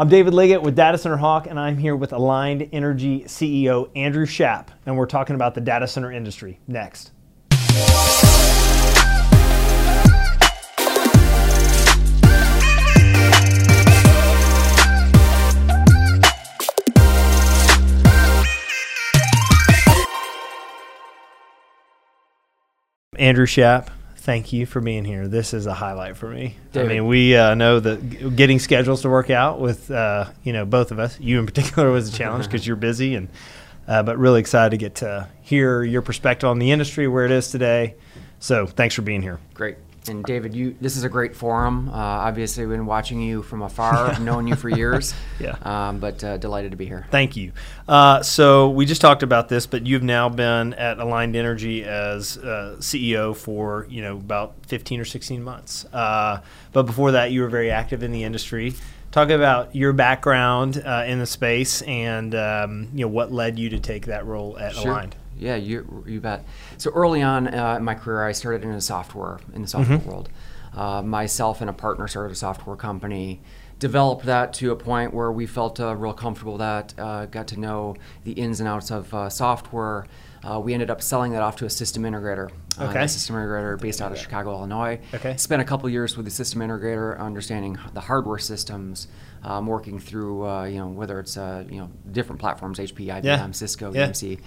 I'm David Liggitt with Data Center Hawk, and I'm here with Aligned Energy CEO Andrew Schaap, and we're talking about the data center industry next. Andrew Schaap, thank you for being here. This is a highlight for me. David. I mean, we uh, know that getting schedules to work out with uh, you know both of us, you in particular, was a challenge because you're busy, and uh, but really excited to get to hear your perspective on the industry where it is today. So thanks for being here. Great. And David, you this is a great forum. Uh, obviously, we've been watching you from afar, I've known you for years. Yeah. Um, but uh, delighted to be here. Thank you. Uh, so we just talked about this, but you've now been at Aligned Energy as uh, CEO for you know about 15 or 16 months. Uh, but before that, you were very active in the industry. Talk about your background uh, in the space and um, you know what led you to take that role at Sure. Aligned. Yeah, you you bet. So early on uh, in my career, I started in the software in the software world. Uh, myself and a partner started a software company. Developed that to a point where we felt uh, real comfortable that. Uh, got to know the ins and outs of uh, software. Uh, we ended up selling that off to a system integrator. Okay. a system integrator based out of Chicago, Illinois. Okay. Spent a couple years with the system integrator, understanding the hardware systems, um, working through uh, you know whether it's uh, you know different platforms, HP, IBM, Yeah. Cisco, Yeah. EMC.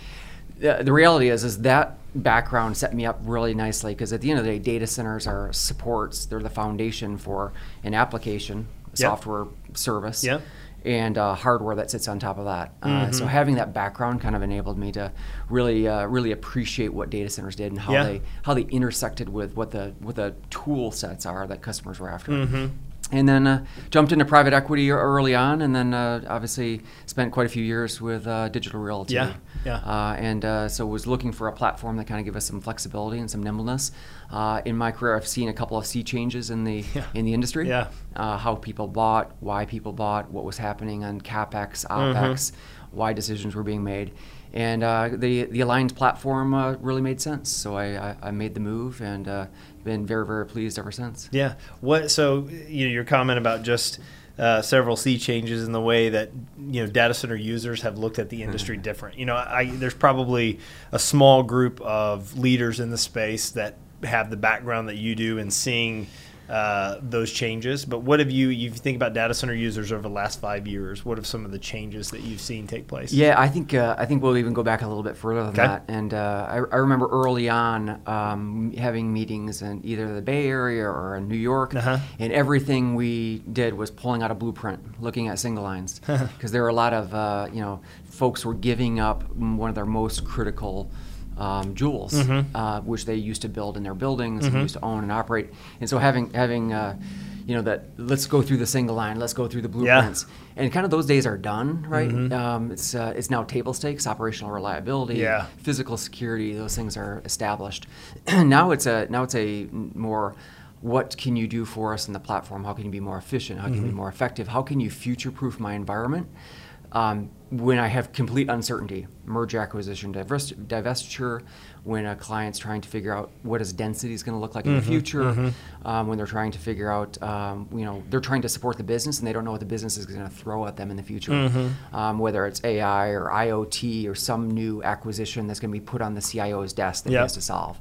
The, the reality is, is that background set me up really nicely because at the end of the day, data centers are supports. They're the foundation for an application, a Yep. software service, Yep. and uh, hardware that sits on top of that. Uh, Mm-hmm. so having that background kind of enabled me to really, uh, really appreciate what data centers did and how Yeah. they how they intersected with what the what the tool sets are that customers were after. Mm-hmm. And then uh, jumped into private equity early on, and then uh, obviously spent quite a few years with uh, Digital Realty. Yeah, yeah. Uh, and uh, so was looking for a platform that kind of give us some flexibility and some nimbleness. Uh, in my career, I've seen a couple of sea changes in the Yeah. in the industry. Yeah. Uh, how people bought, why people bought, what was happening on capex, Mm-hmm. opex, why decisions were being made, and uh, the the aligned platform uh, really made sense. So I, I, I made the move and uh, been very very pleased ever since. Yeah. What? So you know your comment about just uh, several sea changes in the way that you know data center users have looked at the industry different. You know, I, there's probably a small group of leaders in the space that have the background that you do in seeing. Uh, those changes, but what have you? You think about data center users over the last five years. What have some of the changes that you've seen take place? Yeah, I think uh, I think we'll even go back a little bit further than Okay. that. And uh, I, I remember early on um, having meetings in either the Bay Area or in New York, Uh-huh. and everything we did was pulling out a blueprint, looking at single lines, because there were a lot of uh, you know folks were giving up one of their most critical. Um, jewels, Mm-hmm. uh, which they used to build in their buildings and used to own and operate, and so having having uh, you know that let's go through the single line, let's go through the blueprints, and kind of those days are done, right? Mm-hmm. Um, it's uh, it's now table stakes, operational reliability, Yeah. physical security. Those things are established. now it's a now it's a more what can you do for us in the platform? How can you be more efficient? How can you be more effective? How can you future-proof my environment? Um, when I have complete uncertainty, merge acquisition, divest, divestiture, when a client's trying to figure out what his density is going to look like in the future, um, when they're trying to figure out, um, you know, they're trying to support the business and they don't know what the business is going to throw at them in the future, um, whether it's AI or IoT or some new acquisition that's going to be put on the CIO's desk that he has to solve.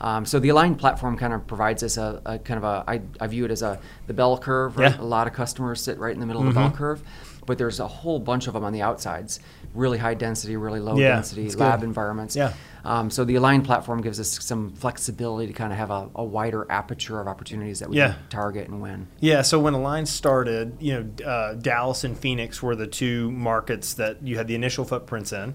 Um, so the aligned platform kind of provides us a, a kind of a I, I view it as a the bell curve. Right? Yeah. Mm-hmm. A lot of customers sit right in the middle of the bell curve, but there's a whole bunch of them on the outsides. Really high density, really low Yeah, density lab good. environments. Yeah. Um, so the Align platform gives us some flexibility to kind of have a, a wider aperture of opportunities that we Yeah. can target and win. Yeah, so when Align started, you know, uh, Dallas and Phoenix were the two markets that you had the initial footprints in.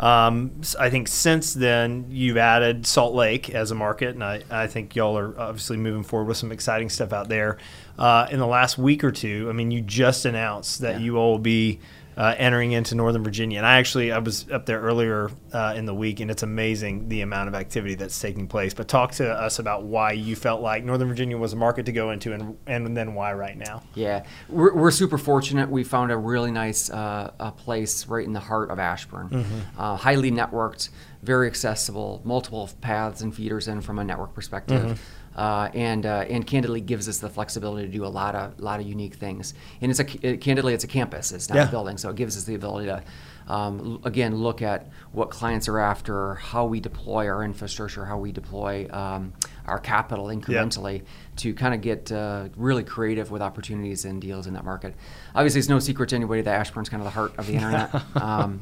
Um, I think since then you've added Salt Lake as a market, and I, I think y'all are obviously moving forward with some exciting stuff out there. Uh, in the last week or two, I mean, you just announced that Yeah. you all will be uh, entering into Northern Virginia. And I actually I was up there earlier uh, in the week, and it's amazing the amount of activity that's taking place. But talk to us about why you felt like Northern Virginia was a market to go into, and and then why right now. Yeah, we're, we're super fortunate. We found a really nice uh, a place right in the heart of Ashburn. Uh, highly networked, very accessible, multiple paths and feeders in from a network perspective. Uh, and uh, and candidly gives us the flexibility to do a lot of lot of unique things. And it's a it, candidly it's a campus. It's not Yeah. a building, so it gives us the ability to um, again look at what clients are after, how we deploy our infrastructure, how we deploy um, our capital incrementally to kind of get uh, really creative with opportunities and deals in that market. Obviously, it's no secret to anybody that Ashburn's kind of the heart of the internet. um,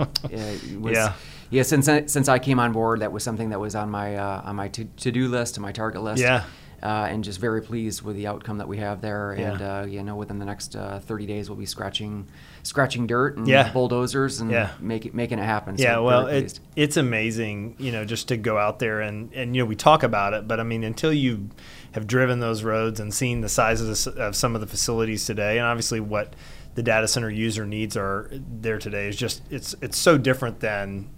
was- Yeah. Yeah, since I, since I came on board, that was something that was on my uh, on my to do list and my target list. Yeah. Uh, and just very pleased with the outcome that we have there. Yeah. And uh, you know, within the next uh, 30 days, we'll be scratching scratching dirt and Yeah. bulldozers and Yeah. make it, making it happen. So Yeah, well, it, it's amazing, you know, just to go out there and, and, you know, we talk about it, but I mean, until you have driven those roads and seen the sizes of, of some of the facilities today, and obviously what the data center user needs are there today is just, it's, it's so different than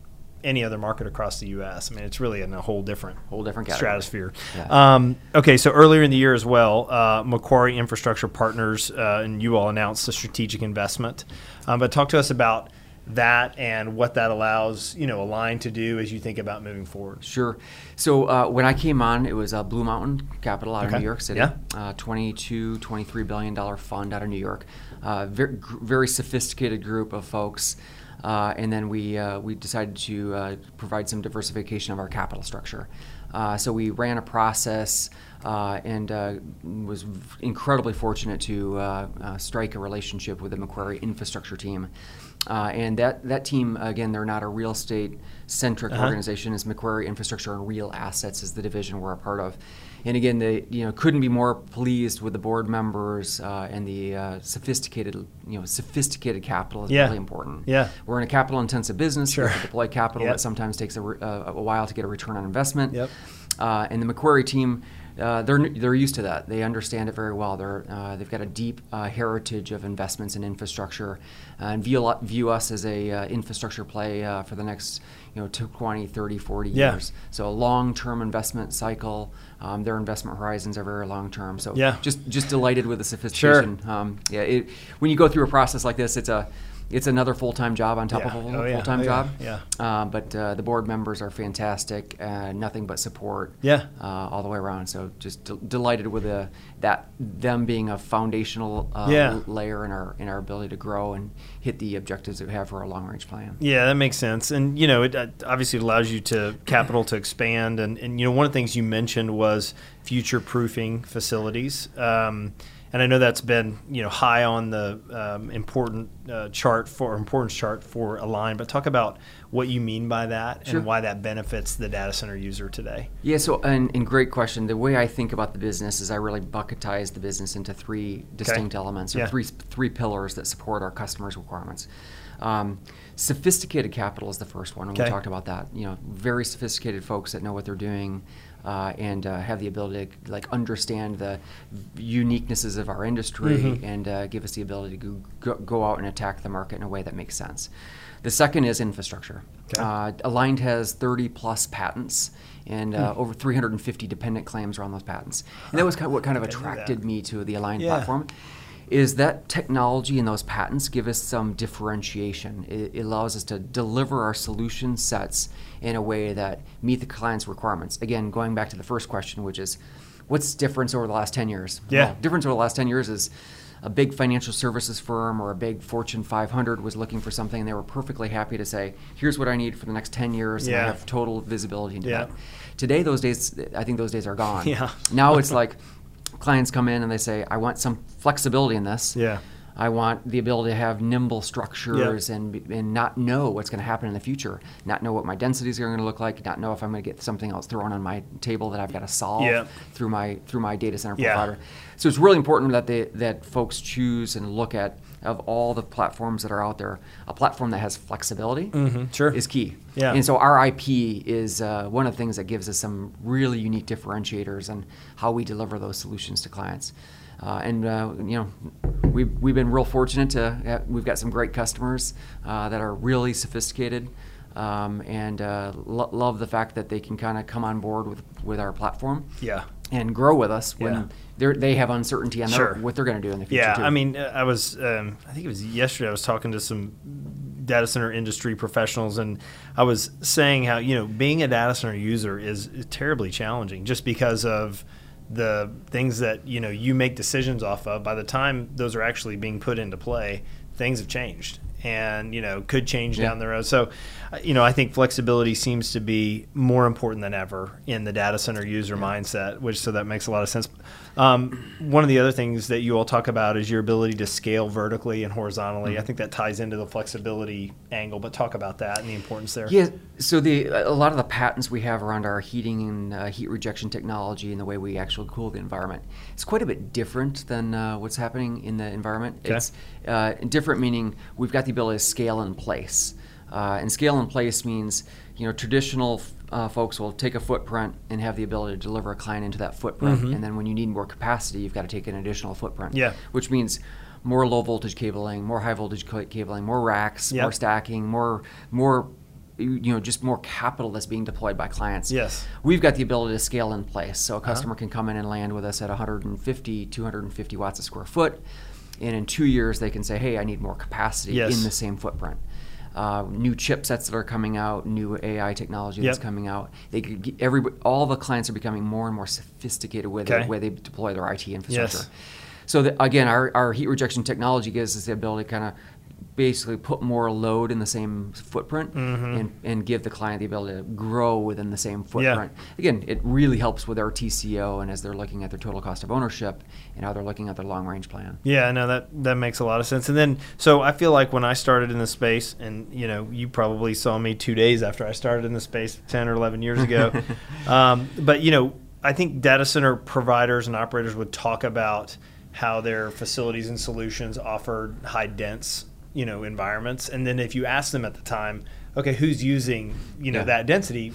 any other market across the U.S. I mean, it's really in a whole different, Whole different category. stratosphere. Yeah. Um, okay, so earlier in the year as well, uh, Macquarie Infrastructure Partners uh, and you all announced a strategic investment. Um, but talk to us about that and what that allows you know Align to do as you think about moving forward. Sure. So uh, when I came on, it was uh, Blue Mountain Capital out Okay. of New York City. Yeah. Uh, 22, 23 billion dollar fund out of New York. Uh, very, very sophisticated group of folks. Uh, and then we uh, we decided to uh, provide some diversification of our capital structure. Uh, so we ran a process uh, and uh, was incredibly fortunate to strike a relationship with the Macquarie infrastructure team. Uh, and that, that team, again, they're not a real estate centric Uh-huh. organization. It's Macquarie Infrastructure and Real Assets is the division we're a part of. And again, they you know couldn't be more pleased with the board members uh, and the uh, sophisticated you know sophisticated capital is Yeah. really important. Yeah. we're in a capital intensive business. Sure. To deploy capital Yep. that sometimes takes a, re- uh, a while to get a return on investment. Yep. Uh, and the Macquarie team, uh, they're they're used to that. They understand it very well. They're uh, they've got a deep uh, heritage of investments in infrastructure, uh, and view view us as a uh, infrastructure play uh, for the next you know 20, 30, 40 Yeah. years. So a long-term investment cycle. Um, their investment horizons are very long-term. So Yeah. just just delighted with the sophistication. Um, yeah, it, when you go through a process like this, it's a it's another full-time job on top Yeah. of a Oh, yeah. full-time Oh, yeah. job. Yeah. Uh, but uh, the board members are fantastic. Uh, nothing but support. Yeah. Uh, all the way around. So just de- delighted with the, that them being a foundational uh, Yeah. layer in our in our ability to grow and hit the objectives that we have for our long range plan. Yeah, that makes sense. And you know, it uh, obviously allows you to capital to expand. And, and you know, one of the things you mentioned was future proofing facilities. Um, and I know that's been you know high on the um, important uh, chart for importance chart for Align. But talk about what you mean by that Sure. and why that benefits the data center user today. Yeah, so and, and great question. The way I think about the business is I really bucketize the business into three distinct elements or Yeah. three three pillars that support our customers' requirements. Um, sophisticated capital is the first one, and Okay. we talked about that. You know, very sophisticated folks that know what they're doing uh, and uh, have the ability to like understand the uniquenesses of our industry Mhm. and uh, give us the ability to go, go out and attack the market in a way that makes sense. The second is infrastructure. Okay. Uh, Aligned has 30 plus patents and uh, over 350 dependent claims around those patents. And that was kind of what kind of I knew that. attracted me to the Aligned Yeah. platform. Is that technology and those patents give us some differentiation? It, allows us to deliver our solution sets in a way that meet the client's requirements. Again, going back to the first question, which is, what's difference over the last 10 years? Yeah. Well, difference over the last 10 years is a big financial services firm or a big Fortune 500 was looking for something and they were perfectly happy to say, here's what I need for the next 10 years and I have total visibility into Yeah. that. Today, those days, I think those days are gone. Yeah. Now it's like clients come in and they say, I want some flexibility in this. Yeah. I want the ability to have nimble structures and and not know what's going to happen in the future, not know what my densities are going to look like, not know if I'm going to get something else thrown on my table that I've got to solve Yeah. through my through my data center Yeah. provider. So it's really important that they that folks choose and look at of all the platforms that are out there, a platform that has flexibility Mhm, sure. is key. Yeah. And so our IP is uh, one of the things that gives us some really unique differentiators and how we deliver those solutions to clients. Uh, and uh, you know, we've, we've been real fortunate to uh, we've got some great customers uh, that are really sophisticated um, and uh, lo- love the fact that they can kind of come on board with with our platform Yeah. and grow with us when Yeah. they have uncertainty on their, what they're going to do in the future. Yeah, too. I mean, uh, I was, um, I think it was yesterday. I was talking to some data center industry professionals, and I was saying how you know being a data center user is terribly challenging, just because of the things that you know you make decisions off of by the time those are actually being put into play things have changed and you know could change Yeah. down the road so uh, you know i think flexibility seems to be more important than ever in the data center user mindset which so that makes a lot of sense um, one of the other things that you all talk about is your ability to scale vertically and horizontally i think that ties into the flexibility angle but talk about that and the importance there Yeah, so the a lot of the patents we have around our heating and uh, heat rejection technology and the way we actually cool the environment, it's quite a bit different than uh, what's happening in the environment. Okay. It's uh, different meaning we've got the ability to scale in place, uh, and scale in place means you know traditional. Uh, folks will take a footprint and have the ability to deliver a client into that footprint, and then when you need more capacity, you've got to take an additional footprint. Yeah. which means more low voltage cabling, more high voltage cabling, more racks, Yep. more stacking, more more you know just more capital that's being deployed by clients. Yes. We've got the ability to scale in place. So a customer can come in and land with us at 150, 250 watts a square foot. And in two years, they can say, hey, I need more capacity Yes. in the same footprint. Uh, new chipsets that are coming out, new AI technology that's Yep. coming out. They could get, every all the clients are becoming more and more sophisticated with Okay. the way they deploy their IT infrastructure. Yes. So the, again, our, our heat rejection technology gives us the ability to kind of basically put more load in the same footprint Mm-hmm. and, and give the client the ability to grow within the same footprint. Again, it really helps with our TCO and as they're looking at their total cost of ownership and how they're looking at their long range plan. Yeah, no, that that makes a lot of sense. And then, so I feel like when I started in the space, and you know, you probably saw me two days after I started in the space, ten or eleven years ago. um, but you know, I think data center providers and operators would talk about how their facilities and solutions offered high dense, you know, environments. And then if you ask them at the time, okay, who's using, you know, Yeah. that density?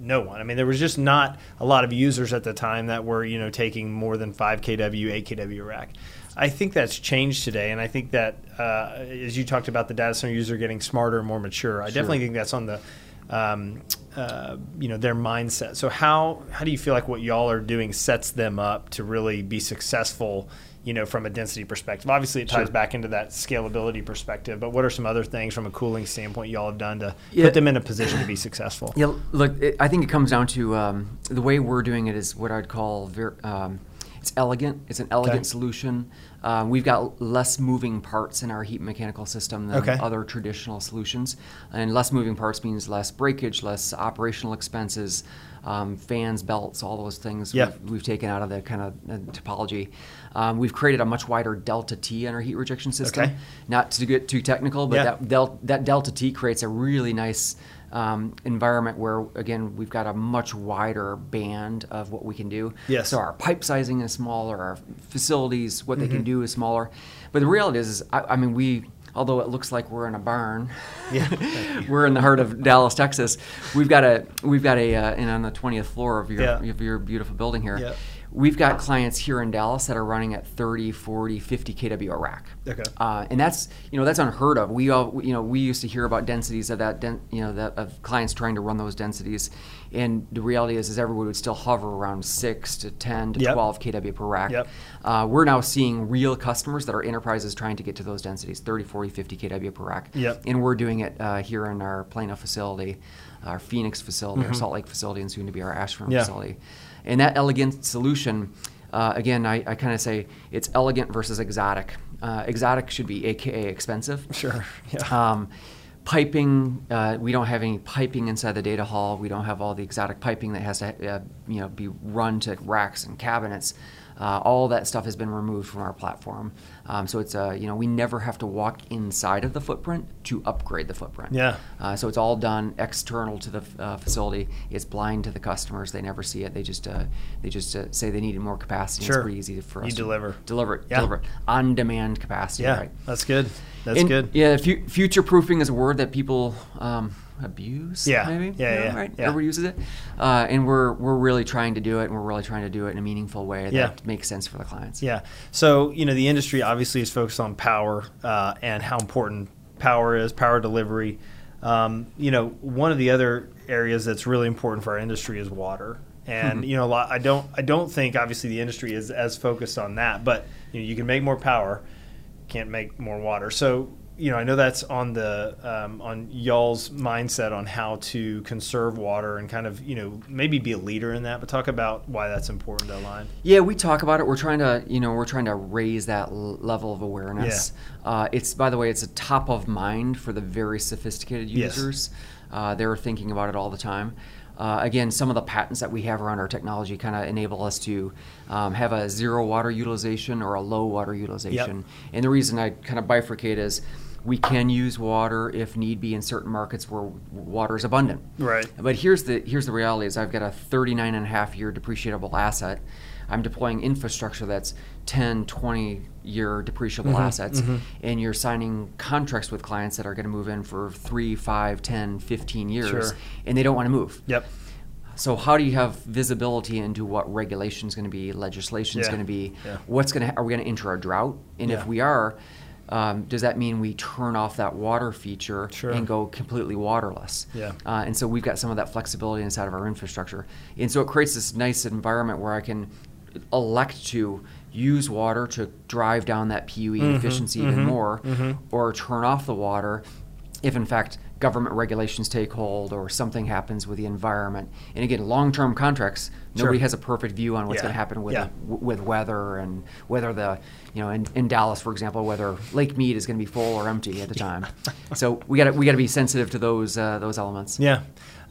no one. I mean, there was just not a lot of users at the time that were, you know, taking more than 5 kW, 8 kW rack. I think that's changed today, and I think that uh, as you talked about the data center user getting smarter and more mature, I definitely think that's on the, um, uh, you know, their mindset. So how how do you feel like what y'all are doing sets them up to really be successful? You know, from a density perspective. Obviously, it ties Sure. back into that scalability perspective. But what are some other things from a cooling standpoint y'all have done to Yeah. put them in a position to be successful? Yeah, look, it, I think it comes down to um, the way we're doing it is what I'd call ver- um, it's elegant. It's an elegant Okay. solution. Uh, we've got less moving parts in our heat mechanical system than Okay. other traditional solutions, and less moving parts means less breakage, less operational expenses, um, fans, belts, all those things. Yeah. We've, we've taken out of the kind of uh, topology. Um, we've created a much wider delta T in our heat rejection system. Okay. Not to get too technical, but Yeah. that del- that delta T creates a really nice um, environment where again we've got a much wider band of what we can do. Yes. So our pipe sizing is smaller, our facilities, what Mm-hmm. they can do is smaller. But the reality is, is I, I mean, we although it looks like we're in a barn, Yeah. we're in the heart of Dallas, Texas. We've got a we've got a uh, and on the twentieth floor of your Yeah. of your beautiful building here. We've got clients here in Dallas that are running at 30, 40, 50 kW a rack. Okay. Uh, and that's you know that's unheard of. We all you know we used to hear about densities of that den, you know that of clients trying to run those densities, and the reality is is everyone would still hover around six to ten to Yep. twelve kW per rack. Yep. Uh, we're now seeing real customers that are enterprises trying to get to those densities 30, 40, 50 kW per rack. Yep. And we're doing it uh, here in our Plano facility, our Phoenix facility, our Salt Lake facility, and soon to be our Ashburn Mm-hmm. Yeah. facility. And that elegant solution, uh, again, I, I kind of say it's elegant versus exotic. Uh, exotic should be AKA expensive. Sure. Yeah. Um, piping, uh, we don't have any piping inside the data hall. We don't have all the exotic piping that has to, uh, you know, be run to racks and cabinets. Uh, all that stuff has been removed from our platform. Um, so it's, a, you know, we never have to walk inside of the footprint to upgrade the footprint. Yeah. Uh, so it's all done external to the uh, facility. It's blind to the customers. They never see it. They just uh, they just uh, say they needed more capacity. Sure. It's pretty easy for us. You to deliver. Deliver it. Yeah. Deliver it. On demand capacity. yeah, Right. that's good. That's And, good. Yeah, fu- future proofing is a word that people um, abuse. Yeah, maybe. yeah, you know, yeah, Right. yeah. Uses it, uh, and we're we're really trying to do it, and we're really trying to do it in a meaningful way Yeah. that makes sense for the clients. Yeah. So, you know, the industry obviously is focused on power uh, and how important power is, power delivery. Um, you know, one of the other areas that's really important for our industry is water. And you know, lot, I don't, I don't think obviously the industry is as focused on that. But you know, you can make more power, can't make more water. So, you know, I know that's on the um, on y'all's mindset on how to conserve water and kind of you know maybe be a leader in that. But talk about why that's important to Align. Yeah, we talk about it. We're trying to, you know, we're trying to raise that l- level of awareness. Yeah. Uh, it's, by the way, it's a top of mind for the very sophisticated users. Yes. Uh, they're thinking about it all the time. Uh, again, some of the patents that we have around our technology kind of enable us to um, have a zero water utilization or a low water utilization. Yep. And the reason I kind of bifurcate is we can use water if need be in certain markets where water is abundant. Right. But here's the here's the reality: is I've got a 39 and a half year depreciable asset. I'm deploying infrastructure that's 10, 20 year depreciable mm-hmm, assets, mm-hmm. and you're signing contracts with clients that are going to move in for three, five, 10, 15 years, sure. and they don't want to move. Yep. So how do you have visibility into what regulation is going to be, legislation is yeah. going to be, yeah. what's going to, are we going to enter a drought? And yeah. if we are, um, does that mean we turn off that water feature sure. and go completely waterless? Yeah. Uh, and so we've got some of that flexibility inside of our infrastructure. And so it creates this nice environment where I can elect to use water to drive down that PUE mm-hmm, efficiency mm-hmm, even more mm-hmm. or turn off the water if in fact government regulations take hold or something happens with the environment. And again, long-term contracts, nobody sure. has a perfect view on what's yeah. going to happen with yeah. the, with weather and whether the you know in, in Dallas, for example, whether Lake Mead is going to be full or empty at the time. so we got we got to be sensitive to those uh, those elements. Yeah.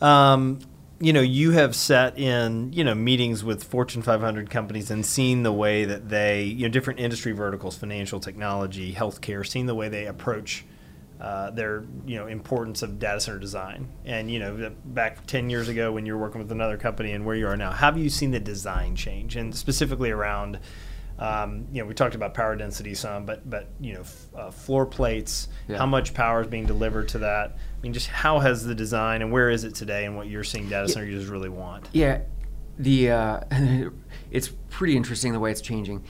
Um, you know, you have sat in, you know, meetings with Fortune 500 companies and seen the way that they, you know, different industry verticals, financial, technology, healthcare, seen the way they approach uh, their you know importance of data center design. And you know back ten years ago when you were working with another company and where you are now, have you seen the design change and specifically around um, you know, we talked about power density some, but but you know, f- uh, floor plates, yeah. how much power is being delivered to that? I mean, just how has the design and where is it today, and what you're seeing data center yeah. users really want? Yeah, the uh, it's pretty interesting the way it's changing.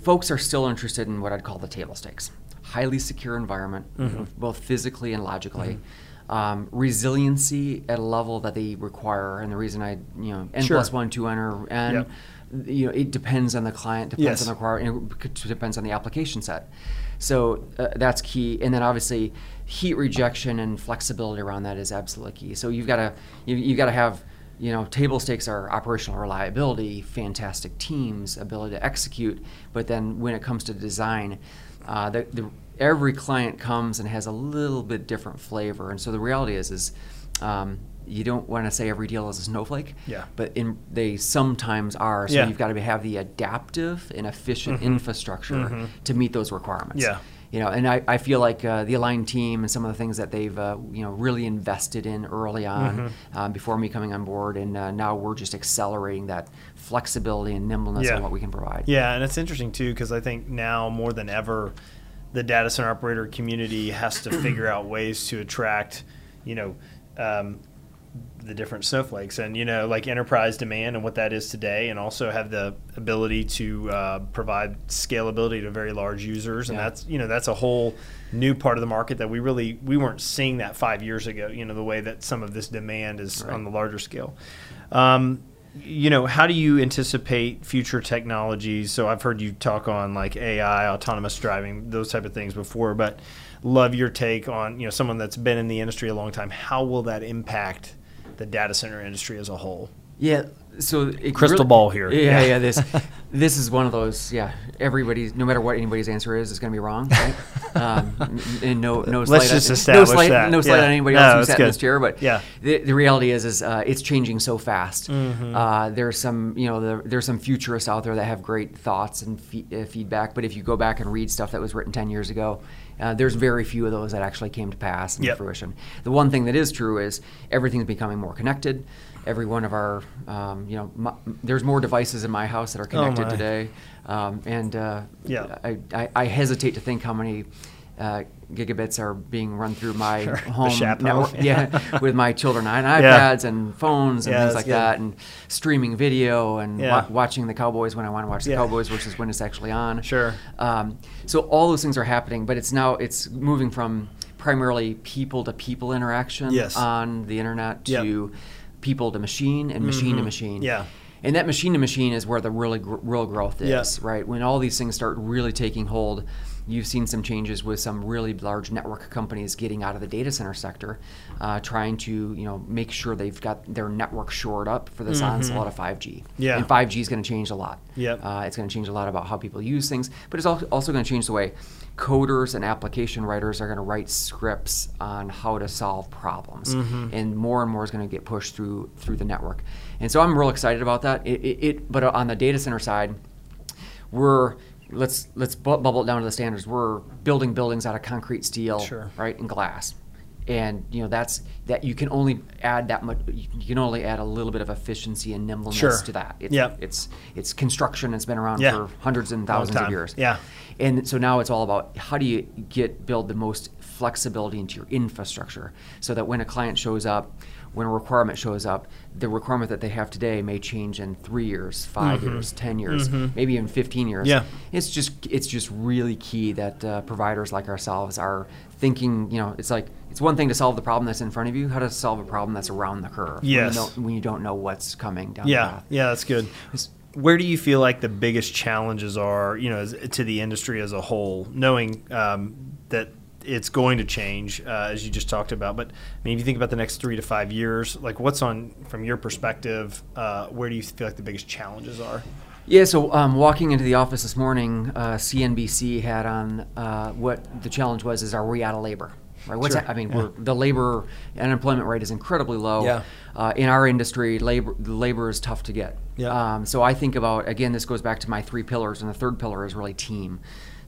Folks are still interested in what I'd call the table stakes highly secure environment, mm-hmm. both physically and logically. Mm-hmm. Um, resiliency at a level that they require, and the reason I, you know, n sure. plus one, two n or n, yep. you know, it depends on the client, depends yes. on the requirement, it depends on the application set. So uh, that's key, and then obviously heat rejection and flexibility around that is absolutely key. So you've got to you, you got to have you know, table stakes are operational reliability, fantastic teams, ability to execute. But then when it comes to design, uh, the, the, every client comes and has a little bit different flavor. And so the reality is, is um, you don't want to say every deal is a snowflake, yeah. but in, they sometimes are. So yeah. you've got to have the adaptive and efficient mm-hmm. infrastructure mm-hmm. to meet those requirements. Yeah you know, and I, I feel like uh, the Align team and some of the things that they've uh, you know really invested in early on mm-hmm. um, before me coming on board, and uh, now we're just accelerating that flexibility and nimbleness yeah. of what we can provide. Yeah, and it's interesting too because I think now more than ever, the data center operator community has to figure out ways to attract, you know. Um, the different snowflakes and you know like enterprise demand and what that is today and also have the ability to uh, provide scalability to very large users and yeah. that's you know that's a whole new part of the market that we really we weren't seeing that five years ago you know the way that some of this demand is right. on the larger scale um, you know how do you anticipate future technologies so i've heard you talk on like ai autonomous driving those type of things before but love your take on you know someone that's been in the industry a long time how will that impact the data center industry as a whole? Yeah. So crystal really, ball here. Yeah, yeah, yeah. This this is one of those. Yeah, everybody's no matter what anybody's answer is, is going to be wrong. Right? um, and no no Let's just establish no slight, that. No slight yeah. on anybody else no, who sat good. in this chair, but yeah. The, the reality is is uh, it's changing so fast. Mm-hmm. Uh, there's some you know there, there's some futurists out there that have great thoughts and fe- uh, feedback, but if you go back and read stuff that was written ten years ago, uh, there's very few of those that actually came to pass and yep. fruition. The one thing that is true is everything's becoming more connected. Every one of our, um, you know, my, there's more devices in my house that are oh, connected oh today, um, and uh, yeah, I, I, I, hesitate to think how many uh, gigabits are being run through my sure. home network. yeah, with my children and iPads yeah. and phones and yeah, things like good. that, and streaming video and wa- watching the Cowboys when I want to watch the Cowboys versus when it's actually on. Sure. Um, so all those things are happening, but it's now it's moving from primarily people to people interaction yes. on the internet to yep. People to machine and machine mm-hmm. to machine. Yeah. And that machine to machine is where the really gr- real growth is, yes. right? When all these things start really taking hold You've seen some changes with some really large network companies getting out of the data center sector, uh, trying to you know make sure they've got their network shored up for this onslaught of 5G. Yeah. And 5G is going to change a lot. Yep. Uh, it's going to change a lot about how people use things, but it's also going to change the way coders and application writers are going to write scripts on how to solve problems, and more and more is going to get pushed through through the network. And so I'm real excited about that. It, it, it but on the data center side, we're let's let's bu- bubble it down to the standards. We're building buildings out of concrete, steel, Sure. right, and glass. And you know that's that you can only add that much. You can only add a little bit of efficiency and nimbleness Sure. to that. It's, Yeah. it's it's construction. It's been around Yeah. for hundreds and thousands of years. Yeah. And so now it's all about how do you get build the most flexibility into your infrastructure so that when a client shows up, when a requirement shows up, the requirement that they have today may change in three years, 5 years, ten years, maybe even fifteen years. Mm-hmm. Yeah. It's just it's just really key that uh, providers like ourselves are thinking. You know, it's like it's one thing to solve the problem that's in front of you. How to solve a problem that's around the curve. Yes. When you don't, when you don't know what's coming down the Yeah, path. yeah, that's good. Where do you feel like the biggest challenges are, you know, to the industry as a whole, knowing um, that it's going to change, uh, as you just talked about? But I mean, if you think about the next three to five years, like what's on from your perspective? Uh, where do you feel like the biggest challenges are? Yeah, so um, walking into the office this morning, uh, CNBC had on uh, what the challenge was: is are we out of labor? Right? What's Sure, hap- I mean, yeah. we're, the labor unemployment rate is incredibly low. Yeah. Uh, in our industry, labor the labor is tough to get. Yeah. Um, so I think about again, this goes back to my three pillars, and the third pillar is really team.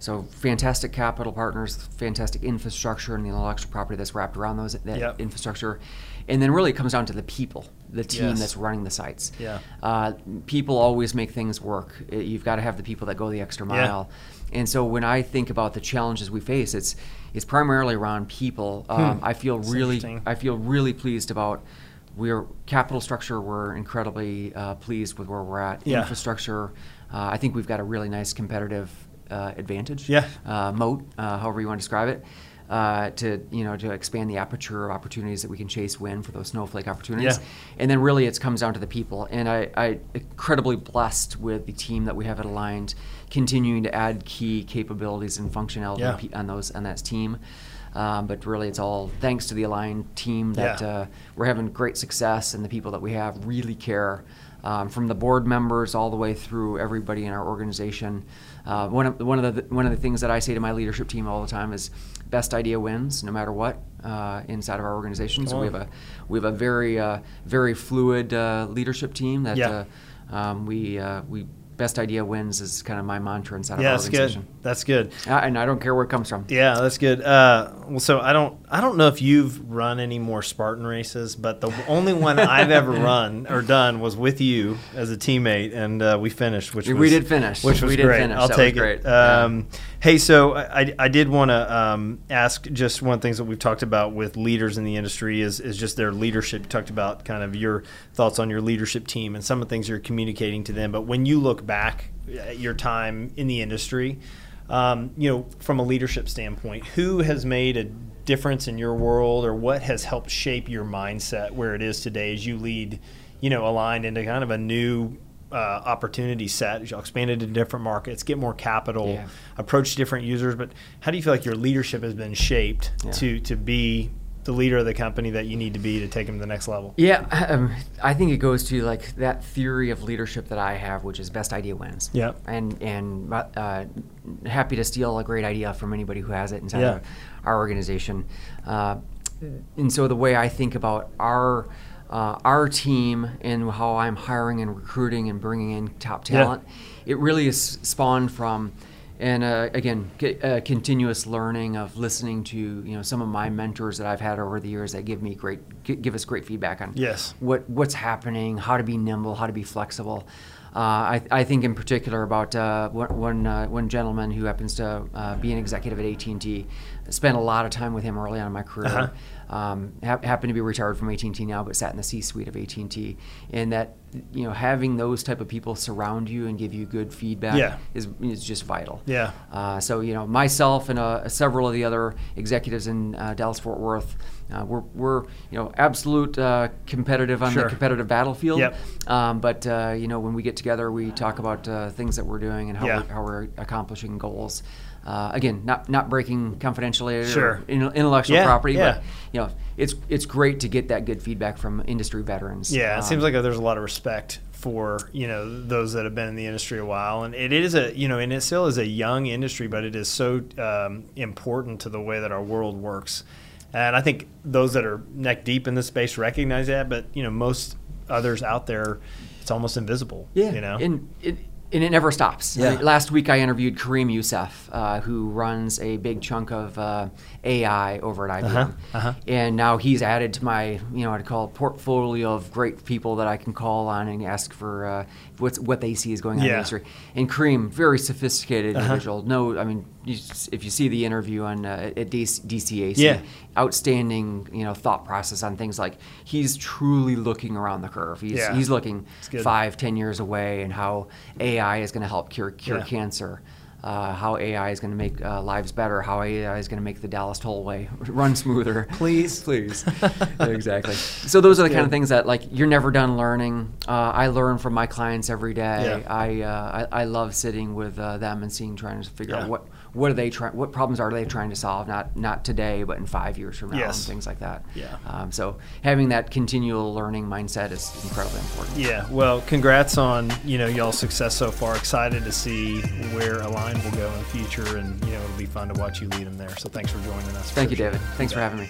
So fantastic capital partners, fantastic infrastructure, and the intellectual property that's wrapped around those that Yep. infrastructure, and then really it comes down to the people, the team Yes. that's running the sites. Yeah. Uh, people always make things work. You've got to have the people that go the extra mile. Yeah. And so when I think about the challenges we face, it's it's primarily around people. Um, I feel Hmm. That's really. I feel really pleased about we're capital structure. We're incredibly uh, pleased with where we're at. Yeah. Infrastructure. Uh, I think we've got a really nice competitive advantage. Yeah. Uh, moat, uh, however you want to describe it. Uh, to you know to expand the aperture of opportunities that we can chase win for those snowflake opportunities Yeah. and then really it comes down to the people and I, I incredibly blessed with the team that we have at aligned continuing to add key capabilities and functionality Yeah. on on those on that team um, but really it's all thanks to the aligned team that Yeah. uh, we're having great success and the people that we have really care um, from the board members all the way through everybody in our organization uh, one of one of the one of the things that I say to my leadership team all the time is best idea wins no matter what uh, inside of our organization. So we have a we have a very uh, very fluid uh, leadership team that Yeah. uh, um, we uh, we best idea wins is kind of my mantra inside Yeah, of our that's good. organization. That's good. Uh, and I don't care where it comes from. Yeah, that's good. Uh, well, so I don't, I don't know if you've run any more Spartan races, but the only one I've ever run or done was with you as a teammate, and uh, we finished, which We was, did finish. which was We did great. finish. I'll That take it. Yeah. Hey, so I, I did want to um, ask just one of the things that we've talked about with leaders in the industry is, is just their leadership. You talked about kind of your thoughts on your leadership team and some of the things you're communicating to them. But when you look back at your time in the industry, um, you know, from a leadership standpoint, who has made a difference in your world or what has helped shape your mindset where it is today as you lead, you know, aligned into kind of a new uh, opportunity set as you expand into different markets, get more capital, Yeah. approach different users. But how do you feel like your leadership has been shaped Yeah. to to be the leader of the company that you need to be to take them to the next level? Yeah, um, I think it goes to like that theory of leadership that I have, which is best idea wins. Yeah. And and uh, happy to steal a great idea from anybody who has it inside Yeah. of our organization. Uh, and so the way I think about our uh, our team and how I'm hiring and recruiting and bringing in top Yeah. talent, it really is spawned from. And uh, again, c- uh, continuous learning of listening to you know some of my mentors that I've had over the years that give me great gi- give us great feedback on Yes. what what's happening, how to be nimble, how to be flexible. Uh, I, I think in particular about uh, one one, uh, one gentleman who happens to uh, be an executive at AT and T. Spent a lot of time with him early on in my career. Uh-huh. Um, hap- happened to be retired from AT and T now, but sat in the C-suite of AT and T. And that you know having those type of people surround you and give you good feedback Yeah. is is just vital. Yeah. Uh, so you know, myself and uh, several of the other executives in uh, Dallas Fort Worth, uh, we're, we're you know absolute uh, competitive on Sure. the competitive battlefield. Yep. Um, but uh, you know, when we get together, we talk about uh, things that we're doing and how, Yeah. we're, how we're accomplishing goals. Uh, again, not not breaking confidentiality Sure. or intellectual Yeah, property, yeah. but you know, it's it's great to get that good feedback from industry veterans. Yeah, it Um, seems like there's a lot of respect for you know those that have been in the industry a while, and it is a you know, and it still is a young industry, but it is so um, important to the way that our world works. And I think those that are neck deep in this space recognize that, but you know, most others out there, it's almost invisible. Yeah, you know. and it and it never stops. Yeah. I mean, last week I interviewed Kareem Yusuf, uh, who runs a big chunk of uh, AI over at IBM, Uh-huh, uh-huh. and now he's added to my you know what I call portfolio of great people that I can call on and ask for uh, what's what they see is going on in Yeah. the industry. And Kareem, very sophisticated Uh-huh. individual. No, I mean, you, if you see the interview on uh, at DC, DCAC, Yeah. outstanding you know thought process on things like he's truly looking around the curve. He's Yeah. he's looking five, ten years away, and how AI is going to help cure cure Yeah. cancer. Uh, how AI is going to make uh, lives better. How AI is going to make the Dallas Tollway run smoother. Please. please. exactly. So those are the kind of things that like you're never done learning. Uh, I learn from my clients every day. Yeah. I, uh, I I love sitting with uh, them and seeing trying to figure Yeah. out what what are they trying what problems are they trying to solve not not today but in five years from now Yes. and things like that. Yeah. Um, so having that continual learning mindset is incredibly important. Yeah, well, congrats on you know y'all's success so far. Excited to see where Align will go in the future, and you know it'll be fun to watch you lead them there. So thanks for joining us. Thank you, David. it. Thanks for having me.